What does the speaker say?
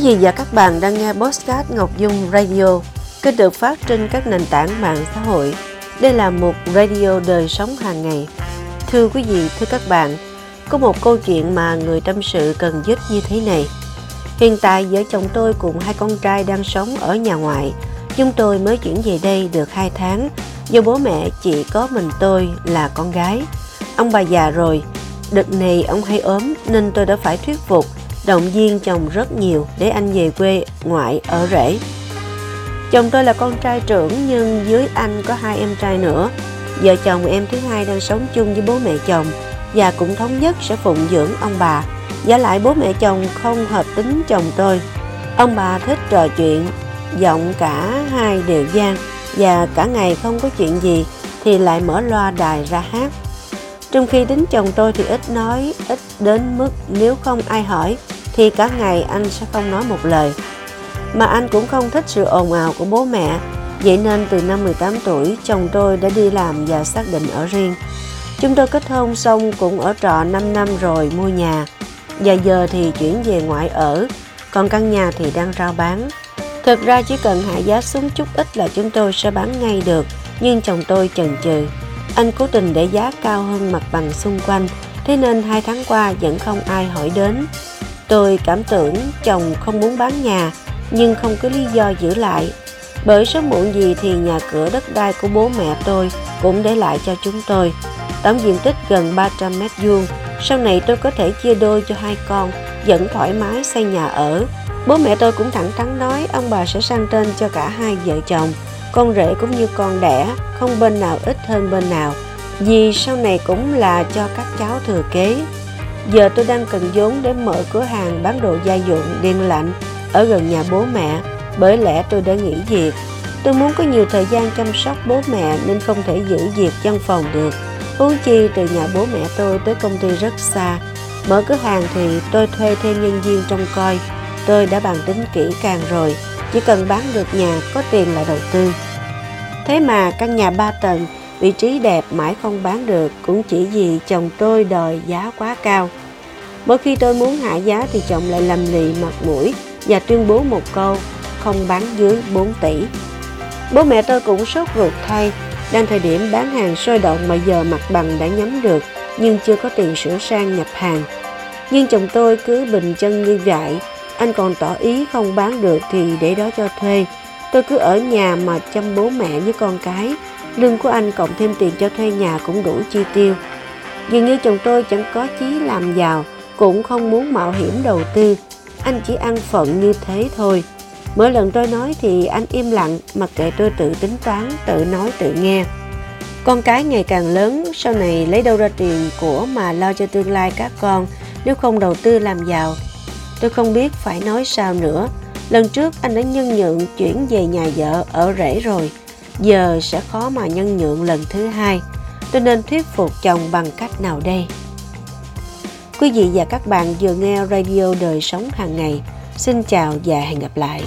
Quý vị và các bạn đang nghe Postcard Ngọc Dung Radio, kênh được phát trên các nền tảng mạng xã hội. Đây là một radio đời sống hàng ngày. Thưa quý vị, thưa các bạn, có một câu chuyện mà người tâm sự cần giúp như thế này. Hiện tại vợ chồng tôi cùng hai con trai đang sống ở nhà ngoại. Chúng tôi mới chuyển về đây được 2 tháng, do bố mẹ chỉ có mình tôi là con gái. Ông bà già rồi, đợt này ông hay ốm nên tôi đã phải thuyết phục động viên chồng rất nhiều để anh về quê ngoại ở rể. Chồng tôi là con trai trưởng nhưng dưới anh có hai em trai nữa. Vợ chồng em thứ hai đang sống chung với bố mẹ chồng và cũng thống nhất sẽ phụng dưỡng ông bà. Giả lại bố mẹ chồng không hợp tính chồng tôi. Ông bà thích trò chuyện, giọng cả hai đều gian và cả ngày không có chuyện gì thì lại mở loa đài ra hát. Trong khi tính chồng tôi thì ít nói, ít đến mức nếu không ai hỏi thì cả ngày anh sẽ không nói một lời. Mà anh cũng không thích sự ồn ào của bố mẹ, vậy nên từ năm 18 tuổi chồng tôi đã đi làm và xác định ở riêng. Chúng tôi kết hôn xong cũng ở trọ 5 năm rồi mua nhà, và giờ thì chuyển về ngoại ở, còn căn nhà thì đang rao bán. Thực ra chỉ cần hạ giá xuống chút ít là chúng tôi sẽ bán ngay được, nhưng chồng tôi chần chừ. Anh cố tình để giá cao hơn mặt bằng xung quanh, thế nên hai tháng qua vẫn không ai hỏi đến. Tôi cảm tưởng chồng không muốn bán nhà, nhưng không có lý do giữ lại. Bởi sớm muộn gì thì nhà cửa đất đai của bố mẹ tôi cũng để lại cho chúng tôi. Tổng diện tích gần 300 mét vuông. Sau này tôi có thể chia đôi cho hai con, vẫn thoải mái xây nhà ở. Bố mẹ tôi cũng thẳng thắn nói ông bà sẽ sang tên cho cả hai vợ chồng. Con rể cũng như con đẻ, không bên nào ít hơn bên nào. Vì sau này cũng là cho các cháu thừa kế. Giờ tôi đang cần vốn để mở cửa hàng bán đồ gia dụng điện lạnh ở gần nhà bố mẹ, bởi lẽ tôi đã nghỉ việc. Tôi muốn có nhiều thời gian chăm sóc bố mẹ nên không thể giữ việc văn phòng được. Huống chi từ nhà bố mẹ tôi tới công ty rất xa. Mở cửa hàng thì tôi thuê thêm nhân viên trông coi. Tôi đã bàn tính kỹ càng rồi, chỉ cần bán được nhà có tiền là đầu tư. Thế mà căn nhà 3 tầng, vị trí đẹp mãi không bán được cũng chỉ vì chồng tôi đòi giá quá cao. Mỗi khi tôi muốn hạ giá thì chồng lại lầm lì mặt mũi và tuyên bố một câu không bán dưới 4 tỷ. Bố mẹ tôi cũng sốt ruột thay, đang thời điểm bán hàng sôi động mà giờ mặt bằng đã nhắm được nhưng chưa có tiền sửa sang nhập hàng. Nhưng chồng tôi cứ bình chân như vậy, anh còn tỏ ý không bán được thì để đó cho thuê. Tôi cứ ở nhà mà chăm bố mẹ với con cái, lương của anh cộng thêm tiền cho thuê nhà cũng đủ chi tiêu. Dường như chồng tôi chẳng có chí làm giàu, cũng không muốn mạo hiểm đầu tư. Anh chỉ ăn phận như thế thôi. Mỗi lần tôi nói thì anh im lặng mặc kệ tôi tự tính toán tự nói tự nghe. Con cái ngày càng lớn sau này lấy đâu ra tiền của mà lo cho tương lai các con. Nếu không đầu tư làm giàu tôi không biết phải nói sao nữa lần trước anh đã nhân nhượng chuyển về nhà vợ ở rể rồi giờ sẽ khó mà nhân nhượng lần thứ hai tôi nên thuyết phục chồng bằng cách nào đây Quý vị và các bạn vừa nghe radio đời sống hàng ngày. Xin chào và hẹn gặp lại.